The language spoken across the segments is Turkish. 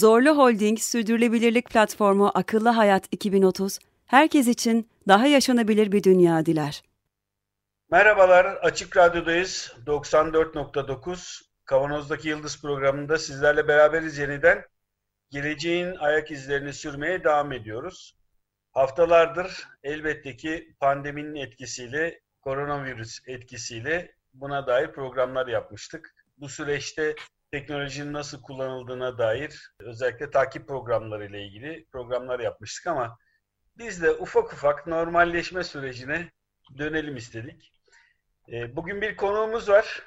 Zorlu Holding Sürdürülebilirlik Platformu Akıllı Hayat 2030, herkes için daha yaşanabilir bir dünya diler. Merhabalar, Açık Radyo'dayız. 94.9 Kavanoz'daki Yıldız programında sizlerle beraberiz yeniden. Geleceğin ayak izlerini sürmeye devam ediyoruz. Haftalardır elbette ki pandeminin etkisiyle, koronavirüs etkisiyle buna dair programlar yapmıştık. Bu süreçte teknolojinin nasıl kullanıldığına dair özellikle takip programları ile ilgili programlar yapmıştık ama biz de ufak ufak normalleşme sürecine dönelim istedik. Ee, bugün bir konuğumuz var.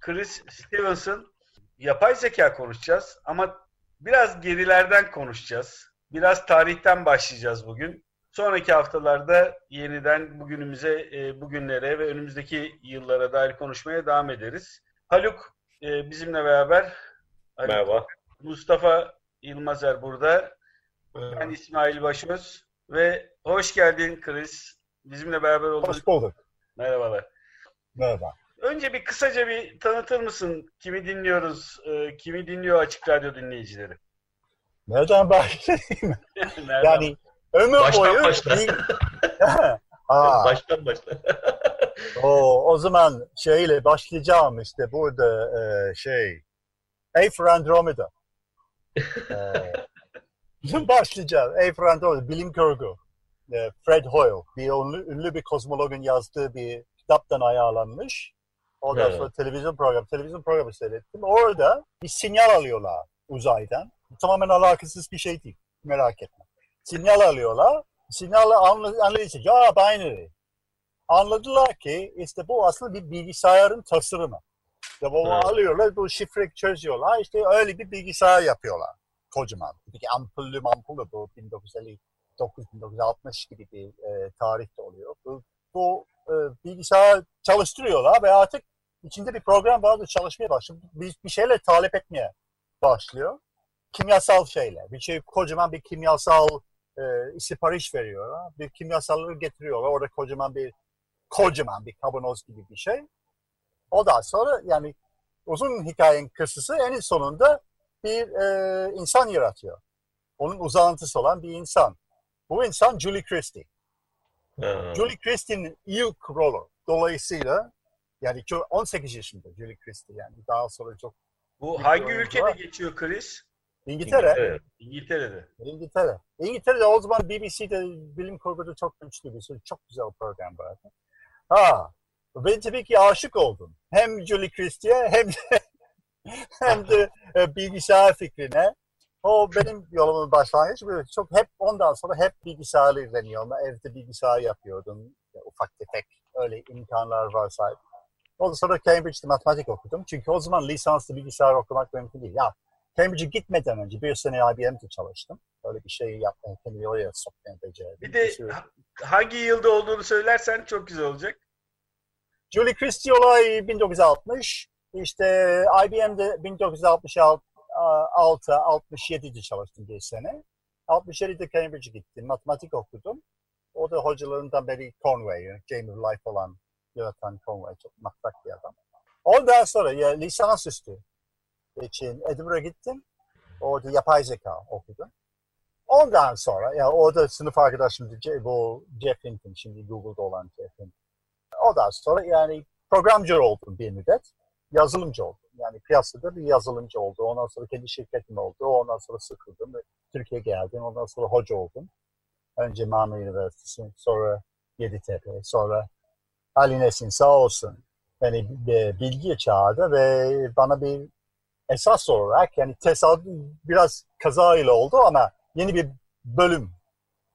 Chris Stevenson. Yapay zeka konuşacağız ama biraz gerilerden konuşacağız. Biraz tarihten başlayacağız bugün. Sonraki haftalarda yeniden bugünümüze, e, bugünlere ve önümüzdeki yıllara dair konuşmaya devam ederiz. Haluk e, bizimle beraber. Merhaba. Mustafa Yılmazer burada. Merhaba. Ben İsmail Başöz ve hoş geldin Chris. Bizimle beraber olduk. Hoş bulduk. Merhabalar. Merhaba. Önce bir kısaca bir tanıtır mısın? Kimi dinliyoruz? E, kimi dinliyor Açık Radyo dinleyicileri? Nereden başlayayım? yani ömür baştan boyu... Başla. Aa. baştan başla. O, o zaman şeyle başlayacağım işte burada e, şey Afer Andromeda. e, başlayacağım. Afer Andromeda, bilim kurgu. E, Fred Hoyle, bir ünlü, ünlü bir kozmologun yazdığı bir kitaptan ayarlanmış. Ondan sonra televizyon programı, televizyon programı seyrettim. Orada bir sinyal alıyorlar uzaydan. Tamamen alakasız bir şey değil. Merak etme. Sinyal alıyorlar. Sinyali anlayınca ya binary. Anladılar ki işte bu aslında bir bilgisayarın tasarımı. Ya bu evet. alıyorlar, bu şifre çözüyorlar. İşte öyle bir bilgisayar yapıyorlar. Kocaman. Peki ampullü mampullü bu 1959-1960 gibi bir e, tarihte oluyor. Bu, bu e, bilgisayar çalıştırıyorlar ve artık içinde bir program vardı çalışmaya başlıyor. Bir, bir şeyler talep etmeye başlıyor. Kimyasal şeyler. Bir şey kocaman bir kimyasal e, sipariş veriyorlar. Bir kimyasalları getiriyorlar. Orada kocaman bir kocaman bir kavanoz gibi bir şey. O da sonra yani uzun hikayenin kısası en sonunda bir e, insan yaratıyor. Onun uzantısı olan bir insan. Bu insan Julie Christie. Hmm. Julie Christie'nin ilk rolü. Dolayısıyla yani 18 yaşında Julie Christie yani daha sonra çok Bu hangi ülkede var. geçiyor Chris? İngiltere. İngiltere. İngiltere'de. İngiltere. İngiltere'de o zaman BBC'de bilim kurguda çok güçlü bir sürü çok güzel program vardı. Ha, ben tabii ki aşık oldum. Hem Julie Christie'ye hem de, hem de e, bilgisayar fikrine. O benim yolumun başlangıcı. Çok hep ondan sonra hep bilgisayarla ilgileniyorum. Evde bilgisayar yapıyordum. Ufak tefek öyle imkanlar varsa. Ondan sonra Cambridge'de matematik okudum. Çünkü o zaman lisanslı bilgisayar okumak mümkün değil. Ya Cambridge'e gitmeden önce bir sene IBM'de çalıştım. Öyle bir şey yapmaya, kendimi oraya becerdim. Bir de bir hangi yılda olduğunu söylersen çok güzel olacak. Julie Christie olay 1960. İşte IBM'de 1966-67'de çalıştım bir sene. 67'de Cambridge'e gittim. Matematik okudum. O da hocalarından biri Conway, Game of Life olan yaratan Conway. Çok matrak bir adam. Ondan sonra ya lisansüstü için Edinburgh'a gittim. Orada yapay zeka okudum. Ondan sonra ya orada sınıf arkadaşım bu Jeff Hinton, şimdi Google'da olan Jeff Hinton. Ondan sonra yani programcı oldum bir müddet. Yazılımcı oldum. Yani piyasada bir yazılımcı oldu. Ondan sonra kendi şirketim oldu. Ondan sonra sıkıldım. Türkiye'ye geldim. Ondan sonra hoca oldum. Önce Marmara Üniversitesi, sonra Yeditepe, sonra Ali Nesin sağ olsun beni bilgiye çağırdı ve bana bir esas olarak yani tesadüf biraz kaza ile oldu ama yeni bir bölüm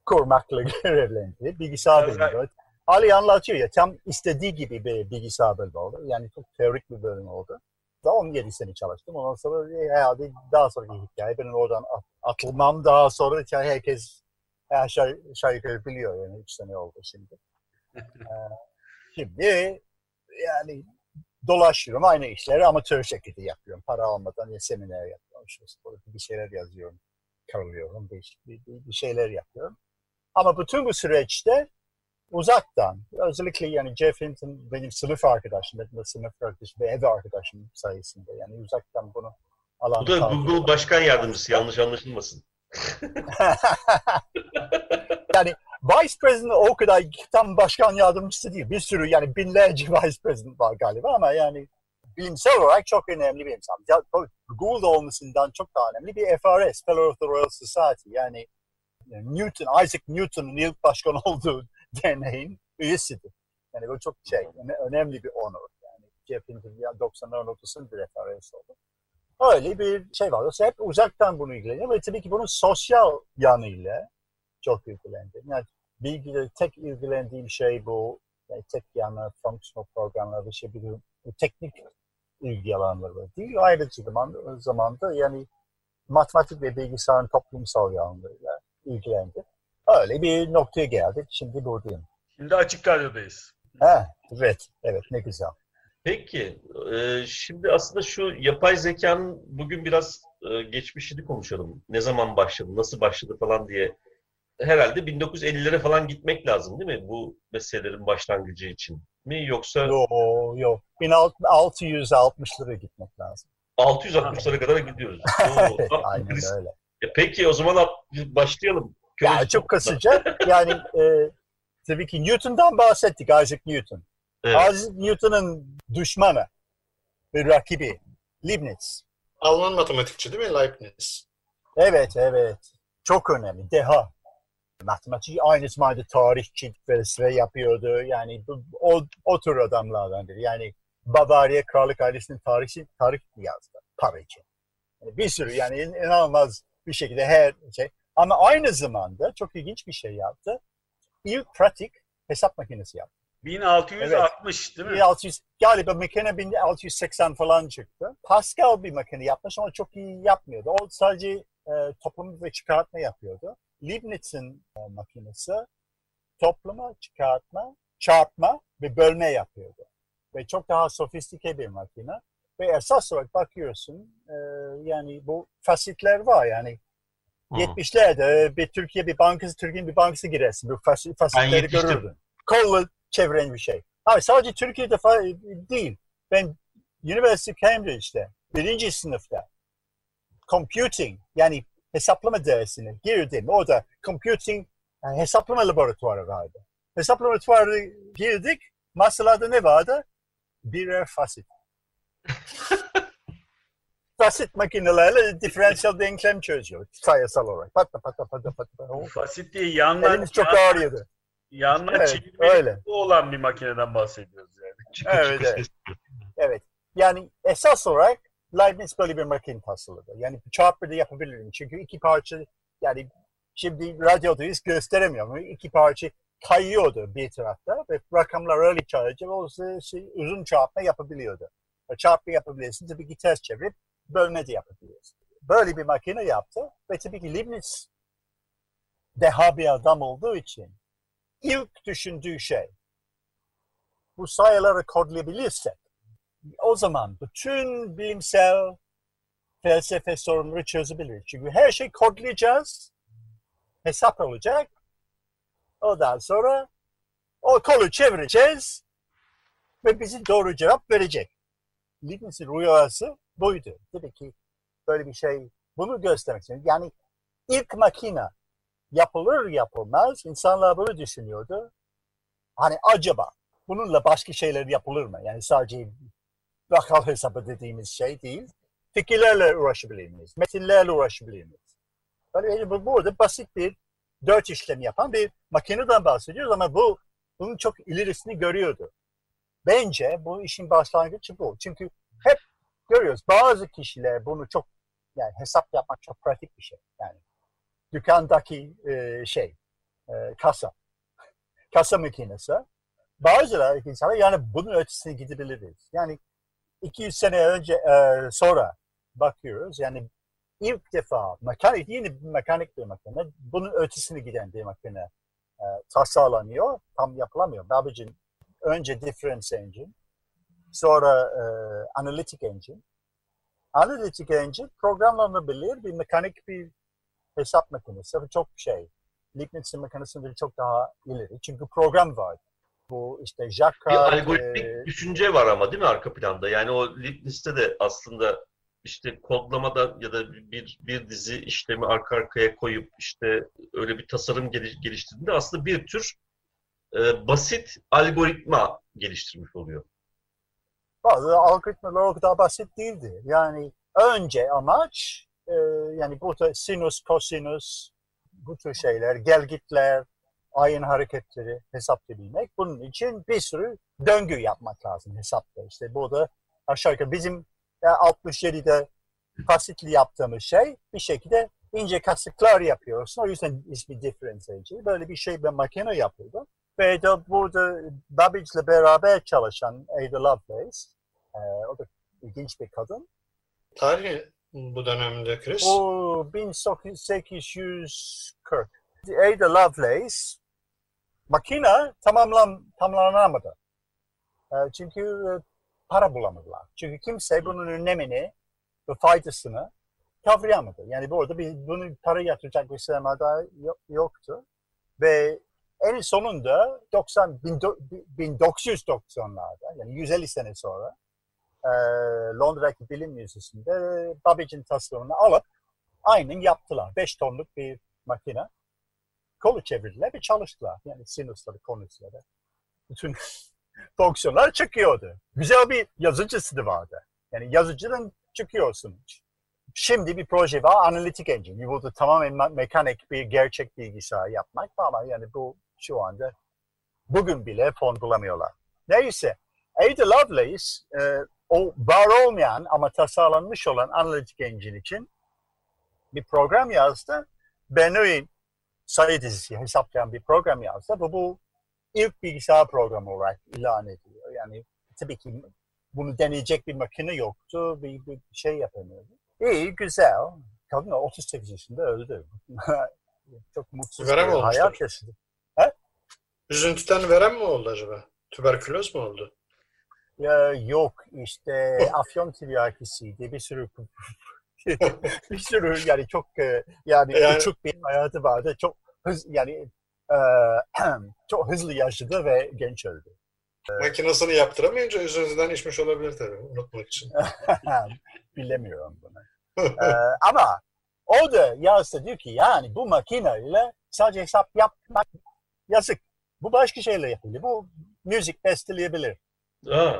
kurmakla görevlendi. Bilgisayar bölümü. Ali anlatıyor ya tam istediği gibi bir bilgisayar bölümü oldu. Yani çok teorik bir bölüm oldu. Daha 17 sene çalıştım. Ondan sonra herhalde daha sonraki hikaye. Benim oradan atılmam daha sonra herkes her şey, şey yukarı biliyor yani 3 sene oldu şimdi. ee, şimdi yani dolaşıyorum aynı işleri amatör şekilde yapıyorum. Para almadan ya seminer yapıyorum. İşte bir şeyler yazıyorum, karılıyorum, bir, bir, bir şeyler yapıyorum. Ama bütün bu süreçte uzaktan, özellikle yani Jeff Hinton benim sınıf arkadaşım, benim sınıf arkadaşım ve ev arkadaşım sayesinde yani uzaktan bunu alan. Bu da Google Başkan Yardımcısı yanlış anlaşılmasın. yani Vice President o kadar tam başkan yardımcısı değil. Bir sürü yani binlerce Vice President var galiba ama yani bilimsel olarak çok önemli bir insan. Google olmasından çok daha önemli bir FRS, Fellow of the Royal Society. Yani Newton, Isaac Newton'un ilk başkan olduğu derneğin üyesidir. Yani bu çok şey, önemli bir onur. Yani Jeff'in 90'ların ortasında bir FRS oldu. Öyle bir şey var. Hep uzaktan bunu ilgileniyor ve tabii ki bunun sosyal yanıyla çok ilgilendim. Yani bilgiyle tek ilgilendiğim şey bu. Yani tek yanı fonksiyonel programlar ve şey bir teknik ilgi alanları değil. Ayrıca zaman, zamanda yani matematik ve bilgisayarın toplumsal yanlarıyla ilgilendim. Öyle bir noktaya geldik. Şimdi buradayım. Şimdi Açık Radyo'dayız. Ha, evet, evet ne güzel. Peki, e, şimdi aslında şu yapay zekanın bugün biraz e, geçmişini konuşalım. Ne zaman başladı, nasıl başladı falan diye herhalde 1950'lere falan gitmek lazım değil mi? Bu meselelerin başlangıcı için mi yoksa? Yok yok. 1660'lara gitmek lazım. 660'lara kadar gidiyoruz. evet, aynen öyle. E peki o zaman başlayalım. Ya yani çok kısaca yani e, tabii ki Newton'dan bahsettik Isaac Newton. Evet. Isaac Newton'un düşmanı ve rakibi Leibniz. Alman matematikçi değil mi Leibniz? Evet evet. Çok önemli. Deha matematik aynı zamanda tarihçi felsefe yapıyordu. Yani o, o tür adamlardan biri. Yani Bavarya Krallık ailesinin tarihi, tarih yazdı. Para için. Yani bir sürü yani inanılmaz bir şekilde her şey. Ama aynı zamanda çok ilginç bir şey yaptı. İlk pratik hesap makinesi yaptı. 1660 evet. değil mi? 1600, galiba makine 1680 falan çıktı. Pascal bir makine yapmış ama çok iyi yapmıyordu. O sadece e, toplum ve çıkartma yapıyordu. Leibniz'in e, makinesi toplama, çıkartma, çarpma ve bölme yapıyordu. Ve çok daha sofistike bir makine. Ve esas olarak bakıyorsun e, yani bu fasitler var yani hmm. 70'lerde bir Türkiye bir bankası, Türkiye'nin bir bankası girersin. Bu fasit, fasitleri görürdün. Kolla çeviren bir şey. Hayır, sadece Türkiye'de değil. Ben University Cambridge'de birinci sınıfta computing yani hesaplama dersine girdim. Orada computing yani hesaplama laboratuvarı vardı. Hesaplama laboratuvarı girdik. Masalarda ne vardı? Birer fasit. fasit makinelerle diferansiyel denklem çözüyor. Sayısal olarak. Pata pata pata pata. Fasit diye yandan... Elimiz çok ağrıyordu. Yandan evet, çevirmeli olan bir makineden bahsediyoruz yani. evet, evet. evet. Yani esas olarak Leibniz böyle bir makine tasarladı. Yani çarpıda yapabilirim. Çünkü iki parça yani şimdi radyodayız gösteremiyorum. İki parça kayıyordu bir tarafta ve rakamlar öyle çağırınca o şey, uzun çarpma yapabiliyordu. Çarpma yapabilirsin tabii ki ters çevirip bölme de yapabiliyorsun. Böyle bir makine yaptı ve tabii ki Leibniz deha bir adam olduğu için ilk düşündüğü şey bu sayıları kodlayabilirsek o zaman bütün bilimsel felsefe sorunları çözebiliriz. Çünkü her şey kodlayacağız, hesap olacak. Ondan sonra o kolu çevireceğiz ve bizi doğru cevap verecek. Leibniz'in rüyası buydu. Tabii ki böyle bir şey bunu göstermek için. Yani ilk makine yapılır yapılmaz insanlar böyle düşünüyordu. Hani acaba bununla başka şeyler yapılır mı? Yani sadece rakam hesabı dediğimiz şey değil. Fikirlerle uğraşabilir miyiz? Metinlerle uğraşabilir miyiz? Yani burada basit bir dört işlem yapan bir makineden bahsediyoruz ama bu bunun çok ilerisini görüyordu. Bence bu işin başlangıcı bu. Çünkü hep görüyoruz bazı kişiler bunu çok yani hesap yapmak çok pratik bir şey. Yani dükkandaki e, şey e, kasa kasa makinesi bazıları insanlar yani bunun ötesine gidebiliriz. Yani 200 sene önce e, sonra bakıyoruz. Yani ilk defa mekanik, yeni bir mekanik bir makine, bunun ötesini giden bir makine e, tasarlanıyor, tam yapılamıyor. Babbage'in önce difference engine, sonra e, analytic engine. Analytic engine programlanabilir bir mekanik bir hesap makinesi. Çok şey. Leibniz'in makinesinde çok daha ileri. Çünkü program var. Bu işte Jacques... Bir algoritmik e, düşünce var ama değil mi arka planda? Yani o Leibniz'te de aslında işte kodlamada ya da bir bir dizi işlemi arka arkaya koyup işte öyle bir tasarım geliştirdiğinde aslında bir tür e, basit algoritma geliştirmiş oluyor. Bazı algoritmalar o kadar basit değildi. Yani önce amaç e, yani bu tür sinüs, kosinüs, bu tür şeyler, gelgitler, ayın hareketleri hesaplayabilmek. Bunun için bir sürü döngü yapmak lazım hesapta. İşte burada aşağı yukarı bizim 67'de basitli yaptığımız şey bir şekilde ince kasıklar yapıyorsun. O yüzden ismi differentiation. Böyle bir şey bir makine yapıldı. Ve de burada Babbage'le beraber çalışan Ada Lovelace, e, o da ilginç bir kadın. Tarihi bu dönemde Chris? O 1840. Ada Lovelace makine tamamlan, tamamlanamadı. E, çünkü e, para bulamadılar. Çünkü kimse bunun önemini ve faydasını kavrayamadı. Yani bu arada bir, bunu para yatıracak bir sermaye yoktu. Ve en sonunda 90, 1990'larda yani 150 sene sonra e, Londra'daki Bilim Müzesi'nde Babbage'in tasarımını alıp aynen yaptılar. 5 tonluk bir makine. Kolu çevirdiler ve çalıştılar. Yani sinüsleri, konusları. Bütün fonksiyonlar çıkıyordu. Güzel bir yazıcısı da vardı. Yani yazıcının çıkıyorsun. Şimdi bir proje var, Analytic Engine. Burada tamamen mekanik bir gerçek bilgisayar yapmak ama yani bu şu anda bugün bile fon bulamıyorlar. Neyse, Ada Lovelace e, o var olmayan ama tasarlanmış olan Analytic Engine için bir program yazdı. Bernoulli sayı dizisi hesaplayan bir program yazdı. Bu, bu ilk bilgisayar programı olarak ilan ediyor. Yani tabii ki bunu deneyecek bir makine yoktu, bir, bir şey yapamıyordu. İyi, güzel. Kadın 38 yaşında öldü. Çok mutsuz Verem bir hayat yaşadı. He? Üzüntüden verem mi oldu acaba? Tüberküloz mu oldu? Ya, yok işte afyon tiryakisiydi. Bir sürü bir sürü yani çok e, yani, yani uçuk bir hayatı vardı. Çok hız yani e, çok hızlı yaşadı ve genç öldü. Makinesini yaptıramayınca üzüntüden içmiş olabilir tabii unutmak için. Bilemiyorum bunu. ee, ama o da yazsa diyor ki yani bu makineyle sadece hesap yapmak yazık. Bu başka şeyle yapılıyor. Bu müzik besteleyebilir. Aa.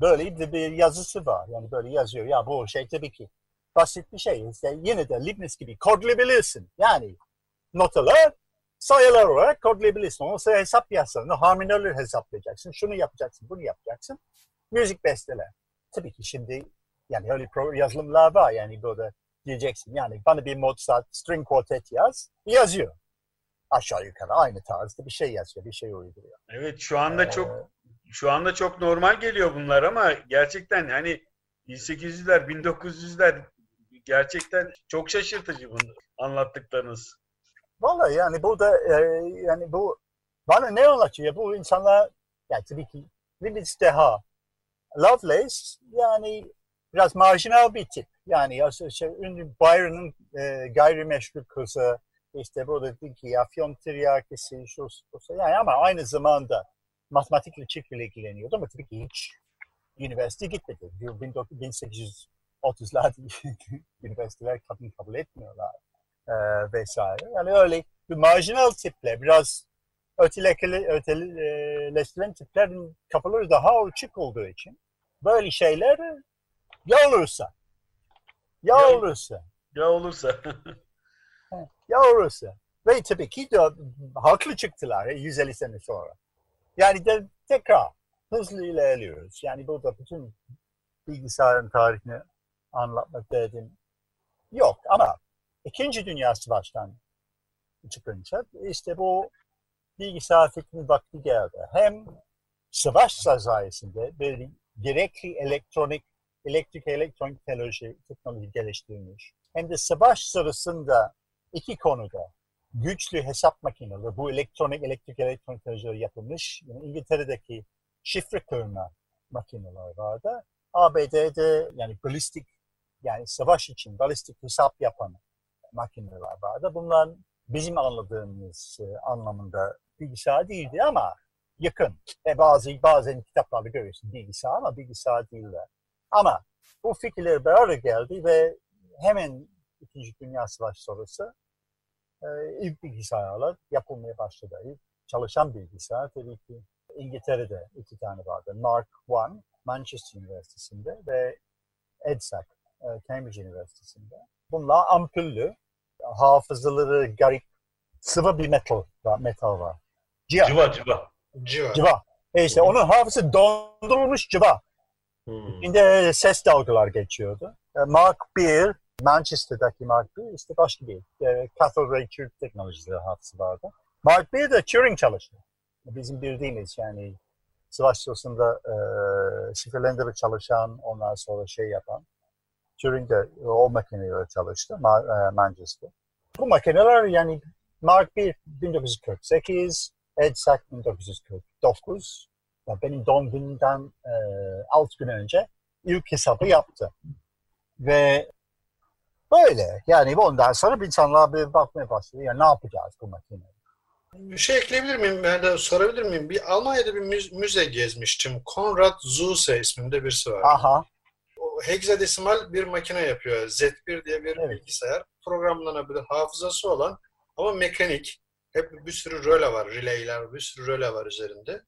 Böyle bir, bir yazısı var. Yani böyle yazıyor. Ya bu şey tabii ki basit bir şey. İşte yine de Leibniz gibi kodlayabilirsin. Yani notalar sayılar olarak kodlayabilirsin. Onu sen hesap yazsana. Harmonileri hesaplayacaksın. Şunu yapacaksın, bunu yapacaksın. Müzik besteler. Tabii ki şimdi yani öyle yazılımlar var. Yani burada diyeceksin. Yani bana bir Mozart string quartet yaz. Yazıyor. Aşağı yukarı aynı tarzda bir şey yazıyor. Bir şey uyduruyor. Evet şu anda ee, çok şu anda çok normal geliyor bunlar ama gerçekten hani 1800'ler 1900'ler gerçekten çok şaşırtıcı bunu anlattıklarınız. Vallahi yani burada e, yani bu bana ne anlatıyor? Bu insanlar yani tabii ki Willis Deha, Lovelace yani biraz marjinal bir tip. Yani şey, ünlü Byron'ın e, gayrimeşru kızı, işte burada ki afyon tiryakisi, şu, şu, yani ama aynı zamanda matematikle çiftliğiyle ilgileniyordu ama tabii ki hiç üniversite gitmedi. 1830'larda üniversiteler kadın kabul etmiyorlar e, vesaire. Yani öyle bir marjinal tipler, biraz öteleştirilen tiplerin kafaları daha açık olduğu için böyle şeyler ya olursa ya, ya olursa ya olursa ya olursa ve tabii ki de haklı çıktılar 150 sene sonra. Yani de tekrar hızlı ilerliyoruz. Yani burada bütün bilgisayarın tarihini anlatmak derdim yok ama İkinci Dünya Savaşı'ndan çıkınca işte bu bilgisayar fikrinin vakti geldi. Hem savaş sayesinde böyle gerekli elektronik elektrik elektronik teknoloji, teknoloji geliştirmiş. Hem de savaş sırasında iki konuda güçlü hesap makineleri, bu elektronik elektrik elektronik teknolojileri yapılmış. Yani İngiltere'deki şifre kırma makineler vardı. ABD'de yani balistik yani savaş için balistik hesap yapan makineler vardı. Bunlar bizim anladığımız e, anlamında bilgisayar değildi ama yakın. Ve bazı bazen kitaplarda görüyorsun bilgisayar ama bilgisayar değiller. Ama bu fikirler beraber geldi ve hemen İkinci Dünya Savaşı sonrası e, ilk bilgisayarlar yapılmaya başladı. İlk çalışan bilgisayar tabii ki İngiltere'de iki tane vardı. Mark I, Manchester Üniversitesi'nde ve EDSAC, e, Cambridge Üniversitesi'nde. Bunlar ampullü, hafızaları garip, sıvı bir metal, metal var. Civa. Civa, civa. Civa. Civa. E işte onun hafızası dondurulmuş civa. Hmm. İçinde ses dalgalar geçiyordu. E, Mark I, Manchester'daki Mark I işte başka bir e, cathode ray tube teknolojisi hafızası vardı. Mark I de Turing çalıştı. Bizim bildiğimiz yani savaş sırasında e, çalışan, ondan sonra şey yapan. Turing de o makineyle çalıştı e, Manchester. Bu makineler yani Mark I 1948, EDSAC 1949. Yani benim doğum günümden e, 6 gün önce ilk hesabı yaptı. Ve böyle yani ondan sonra insanlar bir bakmaya başladı. Yani ne yapacağız bu makineyi? Bir şey ekleyebilir miyim? Ben de sorabilir miyim? Bir Almanya'da bir müze gezmiştim. Konrad Zuse isminde birisi var. Aha. O hexadesimal bir makine yapıyor. Z1 diye bir Evet. bilgisayar. Programlanabilir, hafızası olan ama mekanik. Hep bir sürü röle var, releyler, bir sürü röle var üzerinde.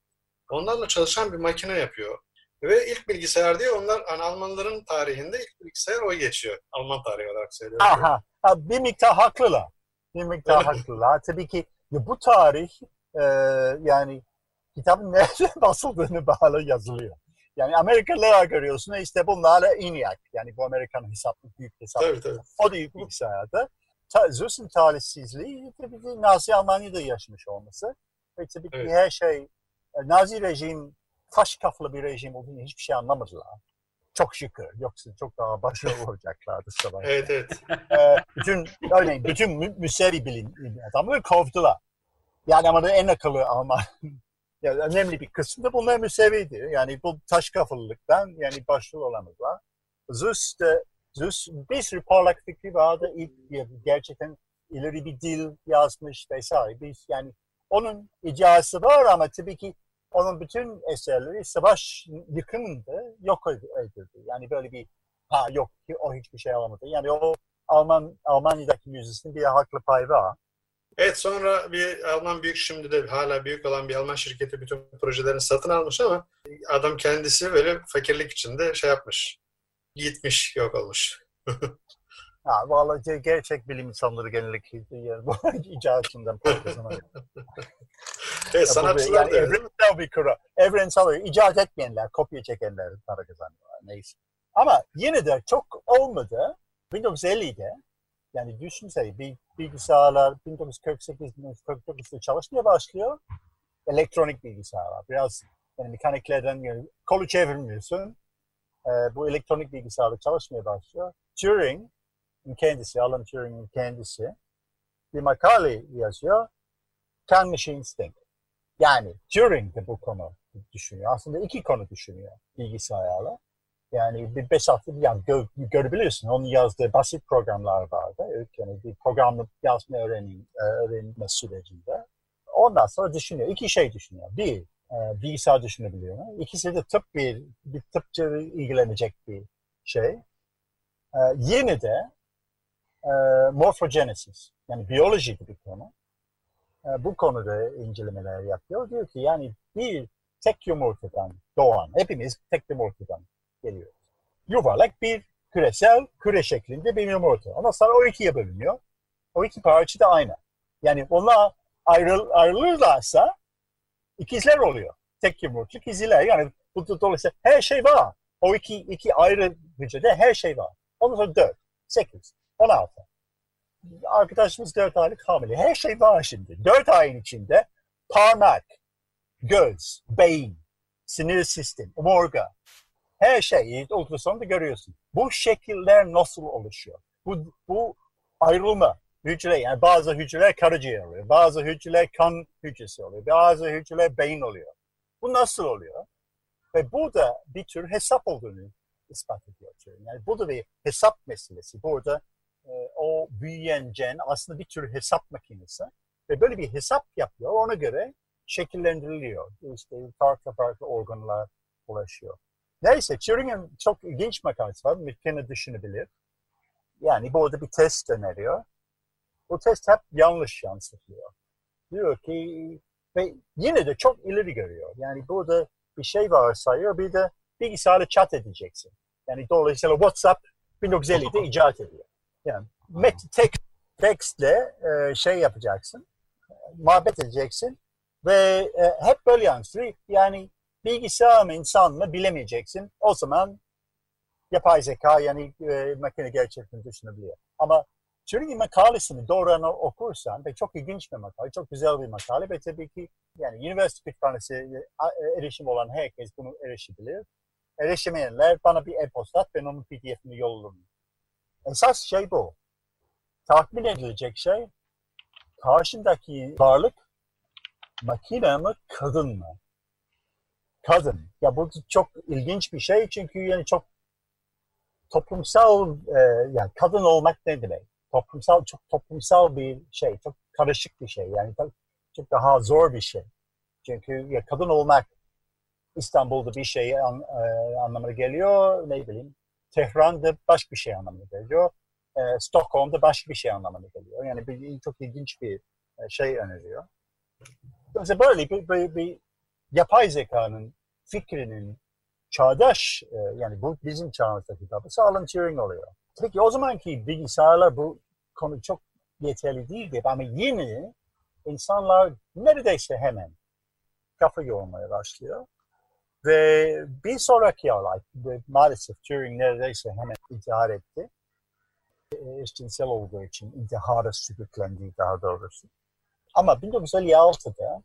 Onlarla çalışan bir makine yapıyor. Ve ilk bilgisayar diye onlar hani Almanların tarihinde ilk bilgisayar o geçiyor. Alman tarihi olarak söylüyorum. Aha. Ha, bir miktar haklılar. Bir miktar haklılar. Tabii ki ya bu tarih e, yani kitabın nerede basıldığını bağlı yazılıyor. Yani Amerikalılar görüyorsun işte bunlarla ENIAC yani bu Amerikan hesaplı büyük hesap. Tabii tabii. O da ilk bilgisayarda. Ta, Zeus'un talihsizliği tabii ki Nazi Almanya'da yaşamış olması. Ve tabii ki Evet. her şey e, Nazi rejim taş kafalı bir rejim olduğunu hiçbir şey anlamadılar. Çok şükür. Yoksa çok daha başarılı olacaklardı savaşta. Evet evet. Ee, bütün örneğin bütün mü, müseri bilim adamları kovdular. Yani ama en akıllı Alman yani önemli bir kısmı da bunlar müseviydi. Yani bu taş kafalılıktan yani başarılı olamadılar. Zeus de Zeus bir sürü parlak fikri vardı. İlk gerçekten ileri bir dil yazmış vesaire. Biz yani onun icazı var ama tabii ki onun bütün eserleri savaş yıkımında yok edildi. Yani böyle bir ha yok ki o hiçbir şey alamadı. Yani o Alman Almanya'daki müzesinin bir haklı pay var. Evet sonra bir Alman büyük şimdi de hala büyük olan bir Alman şirketi bütün projelerini satın almış ama adam kendisi böyle fakirlik içinde şey yapmış. Gitmiş, yok olmuş. Ha, vallahi ge- gerçek bilim insanları genellikle yani bu icatından kazanıyor. Evet Ya sanatçılar yani da öyle. evrensel bir kura. Evrensel, icat etmeyenler, kopya çekenler para kazanıyorlar. Neyse. Ama yine de çok olmadı. 1950'de yani düşünsene bir bilgisayarlar 1948-1949'da çalışmaya başlıyor. Elektronik bilgisayarlar. Biraz yani mekaniklerden yani kolu çevirmiyorsun. Ee, bu elektronik bilgisayarda çalışmaya başlıyor. Turing kendisi, Alan Turing'in kendisi bir makale yazıyor. Can Machine Instinct. Yani Turing de bu konu düşünüyor. Aslında iki konu düşünüyor bilgisayarla. Yani bir beş hafta yani gö, görebiliyorsun. Onun yazdığı basit programlar vardı. Yani bir programı yazma öğrenim, e, öğrenme sürecinde. Ondan sonra düşünüyor. İki şey düşünüyor. Bir, e, bilgisayar düşünebiliyor. İkisi de tıp bir, bir tıpçı ilgilenecek bir şey. E, yine de e, morphogenesis, yani biyoloji gibi konu. E, bu konuda incelemeler yapıyor. Diyor ki yani bir tek yumurtadan doğan, hepimiz tek yumurtadan geliyoruz. Yuvarlak bir küresel küre şeklinde bir yumurta. Ondan sonra o ikiye bölünüyor. O iki parça da aynı. Yani onlar ayrıl, ayrılırlarsa ikizler oluyor. Tek yumurta ikizler. Yani bu dolayısıyla her şey var. O iki, iki ayrı hücrede her şey var. Ondan sonra dört, sekiz, on altı. Arkadaşımız dört aylık hamile. Her şey var şimdi. Dört ayın içinde parmak, göz, beyin, sinir sistem, omurga, Her şeyi ultrasonda görüyorsun. Bu şekiller nasıl oluşuyor? Bu, bu ayrılma hücre yani bazı hücreler karaciğer oluyor, bazı hücreler kan hücresi oluyor, bazı hücreler beyin oluyor. Bu nasıl oluyor? Ve burada bir tür hesap olduğunu ispat ediyor. Yani burada bir hesap meselesi. Burada e, o büyüyen gen aslında bir tür hesap makinesi. Ve böyle bir hesap yapıyor. Ona göre şekillendiriliyor. İşte farklı farklı organlar ulaşıyor. Neyse Turing'in çok ilginç makalesi var. McKenna düşünebilir. Yani burada bir test öneriyor. Bu test hep yanlış yansıtıyor. Diyor ki ve yine de çok ileri görüyor. Yani burada bir şey varsayıyor bir de bilgisayarla chat edeceksin. Yani dolayısıyla WhatsApp 1950'de icat ediyor. Yani met, tek, tekstle e, şey yapacaksın, muhabbet edeceksin ve e, hep böyle yansıyor. Yani bilgisayar mı insan mı bilemeyeceksin. O zaman yapay zeka yani e, makine gerçekten düşünebiliyor. Ama Turing'in makalesini doğru okursan ve çok ilginç bir makale, çok güzel bir makale ve tabii ki yani üniversite kütüphanesi e, erişim olan herkes bunu erişebilir. Erişemeyenler bana bir e-posta at ben onun pdf'ini yollarım. Esas şey bu. Tahmin edilecek şey karşındaki varlık makine mi kadın mı? Kadın. Ya bu çok ilginç bir şey çünkü yani çok toplumsal e, yani kadın olmak ne demek? Toplumsal çok toplumsal bir şey, çok karışık bir şey. Yani çok daha zor bir şey. Çünkü ya kadın olmak İstanbul'da bir şey an, e, anlamına geliyor. Ne bileyim Tehran'da başka bir şey anlamına geliyor. E, Stockholm'da başka bir şey anlamına geliyor. Yani bir, çok ilginç bir e, şey öneriyor. Dolayısıyla böyle bir, bir, bir yapay zekanın fikrinin çağdaş e, yani bu bizim çağımızdaki tabi Alan Turing oluyor. Peki o zamanki bilgisayarlar bu konu çok yeterli değildi ama yine insanlar neredeyse hemen kafa yormaya başlıyor. Ve bir sonraki olay, maalesef Turing neredeyse hemen intihar etti. Eşcinsel olduğu için intihara sürüklendi daha doğrusu. Ama 1956'da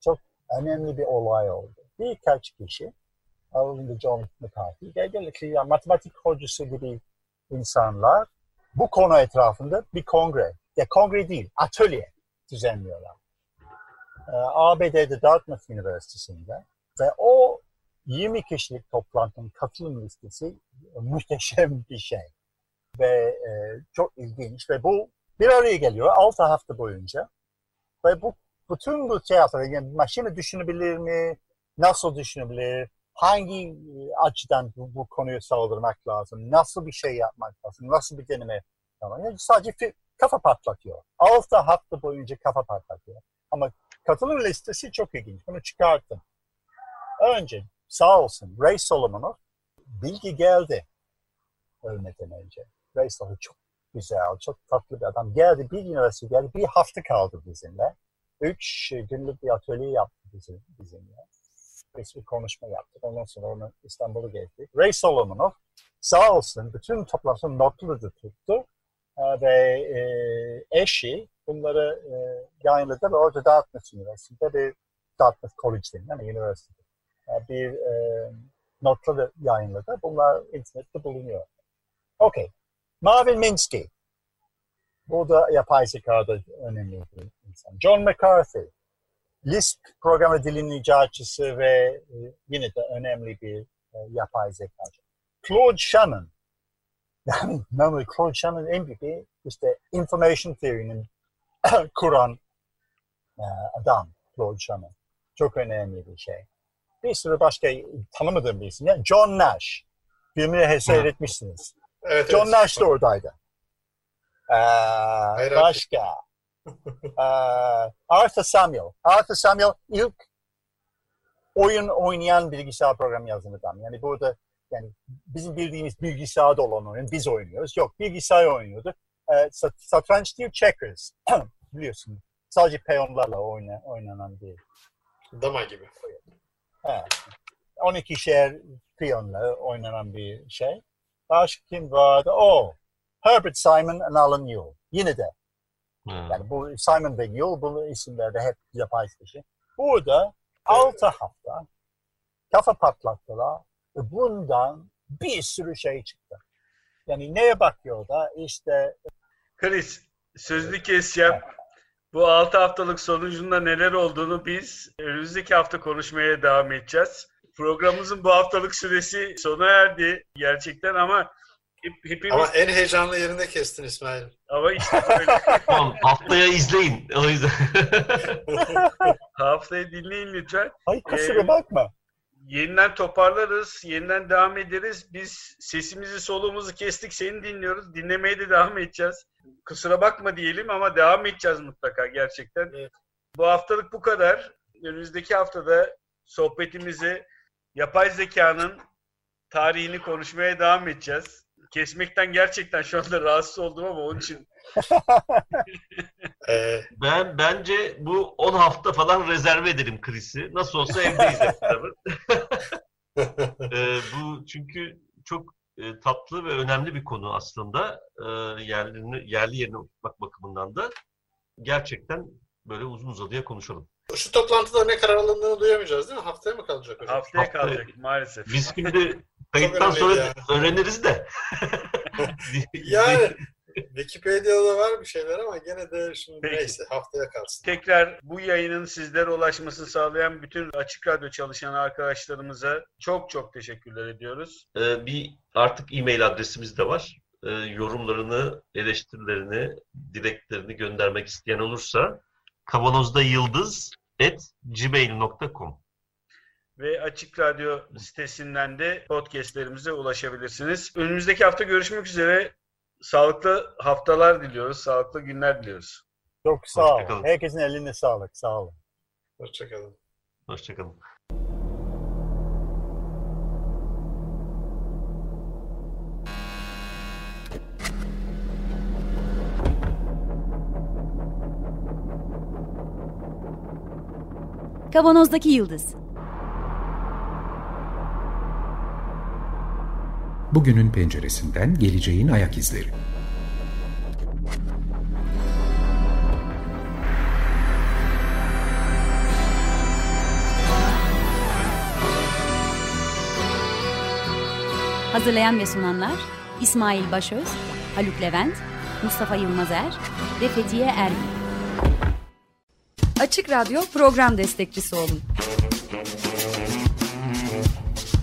çok önemli bir olay oldu. Birkaç kişi, aralarında John McCarthy, genellikle yani matematik hocası gibi insanlar bu konu etrafında bir kongre, ya kongre değil, atölye düzenliyorlar. Ee, ABD'de Dartmouth Üniversitesi'nde ve o 20 kişilik toplantının katılım listesi muhteşem bir şey. Ve e, çok ilginç ve bu bir araya geliyor 6 hafta boyunca. Ve bu bütün bu tiyatro, yani makine düşünebilir mi? Nasıl düşünebilir? Hangi e, açıdan bu, bu konuyu saldırmak lazım? Nasıl bir şey yapmak lazım? Nasıl bir deneme yapmak yani Sadece kafa patlatıyor. 6 hafta boyunca kafa patlatıyor. Ama katılım listesi çok ilginç. Bunu çıkarttım. Önce sağ olsun Ray Solomonov bilgi geldi ölmeden önce. Ray Solomon çok güzel, çok tatlı bir adam. Geldi bir üniversite geldi, bir hafta kaldı bizimle. Üç günlük bir atölye yaptı bizim, bizimle. Biz bir konuşma yaptık. Ondan sonra onu İstanbul'a gezdik. Ray Solomonov sağ olsun bütün toplantının notları da tuttu. Ee, ve e, eşi bunları e, yayınladı ve orada Dartmouth Üniversitesi'nde bir Dartmouth College'de yani üniversitede e, bir e, notları yayınladı. Bunlar internette bulunuyor. Okey. Marvin Minsky. Bu da yapay zekada önemli bir insan. John McCarthy. Lisp programı dilinin icatçısı ve e, yine de önemli bir e, yapay zekacı. Claude Shannon. Yani Claude Shannon'ın en büyük işte information theory'nin kuran e, adam Claude Shannon. Çok önemli bir şey bir sürü başka tanımadığım bir isim. Yani John Nash. Filmini seyretmişsiniz. Evet, John evet. Nash da oradaydı. Ee, Hayır, başka. ee, Arthur Samuel. Arthur Samuel ilk oyun oynayan bilgisayar programı yazan adam. Yani burada yani bizim bildiğimiz bilgisayarda olan oyun biz oynuyoruz. Yok bilgisayar oynuyordu. Ee, satranç değil checkers. Biliyorsun. Sadece peyonlarla oyna, oynanan bir Dama gibi. Evet. 12 şer piyonla oynanan bir şey. Başka kim vardı? O. Herbert Simon and Alan Newell. Yine de. Hmm. Yani bu Simon ve Newell bu isimlerde hep yapay kişi. Burada 6 hafta kafa patlattılar Bundan bir sürü şey çıktı. Yani neye bakıyor da işte Chris, sözlü keseceğim. Bu 6 haftalık sonucunda neler olduğunu biz önümüzdeki hafta konuşmaya devam edeceğiz. Programımızın bu haftalık süresi sona erdi gerçekten ama hep, hepimiz Ama ama, en heyecanlı yerinde kestin İsmail. işte böyle Tamam haftaya izleyin. O yüzden. haftayı dinleyin lütfen. ay kusura Ee, bakma. Yeniden toparlarız, yeniden devam ederiz. Biz sesimizi soluğumuzu kestik, seni dinliyoruz. Dinlemeye de devam edeceğiz. Kusura bakma diyelim ama devam edeceğiz mutlaka gerçekten. Evet. Bu haftalık bu kadar. Önümüzdeki haftada sohbetimizi yapay zekanın tarihini konuşmaya devam edeceğiz. Kesmekten gerçekten şu anda rahatsız oldum ama onun için Ee, Ben bence bu 10 hafta falan rezerve edelim Chris'i. Nasıl olsa evdeyiz hep beraber. Ee, bu çünkü çok e, tatlı ve önemli bir konu aslında. Ee, yerli, yerli yerine oturtmak bakımından da gerçekten böyle uzun uzadıya konuşalım. şu toplantıda ne karar alındığını duyamayacağız değil mi? Haftaya mı kalacak hocam? haftaya Haftaya- kalacak maalesef. Biz şimdi kayıttan sonra ya. öğreniriz de. Yani Wikipedia'da var bir şeyler ama gene de şimdi Peki. neyse haftaya kalsın. Tekrar bu yayının sizlere ulaşmasını sağlayan bütün Açık Radyo çalışan arkadaşlarımıza çok çok teşekkürler ediyoruz. Ee, bir artık e-mail adresimiz de var. Ee, yorumlarını, eleştirilerini, dileklerini göndermek isteyen olursa kavanozda yıldız at gmail.com Ve Açık Radyo sitesinden de podcastlerimize ulaşabilirsiniz. Önümüzdeki hafta görüşmek üzere. Sağlıklı haftalar diliyoruz, sağlıklı günler diliyoruz. Çok sağ ol. Hoşçakalın. Herkesin eline sağlık. Sağ olun. Hoşçakalın. Hoşçakalın. Kavanozdaki Yıldız Bugünün penceresinden geleceğin ayak izleri. Hazırlayan ve sunanlar İsmail Başöz, Haluk Levent, Mustafa Yılmazer ve Fethiye Erbil. Açık Radyo program destekçisi olun.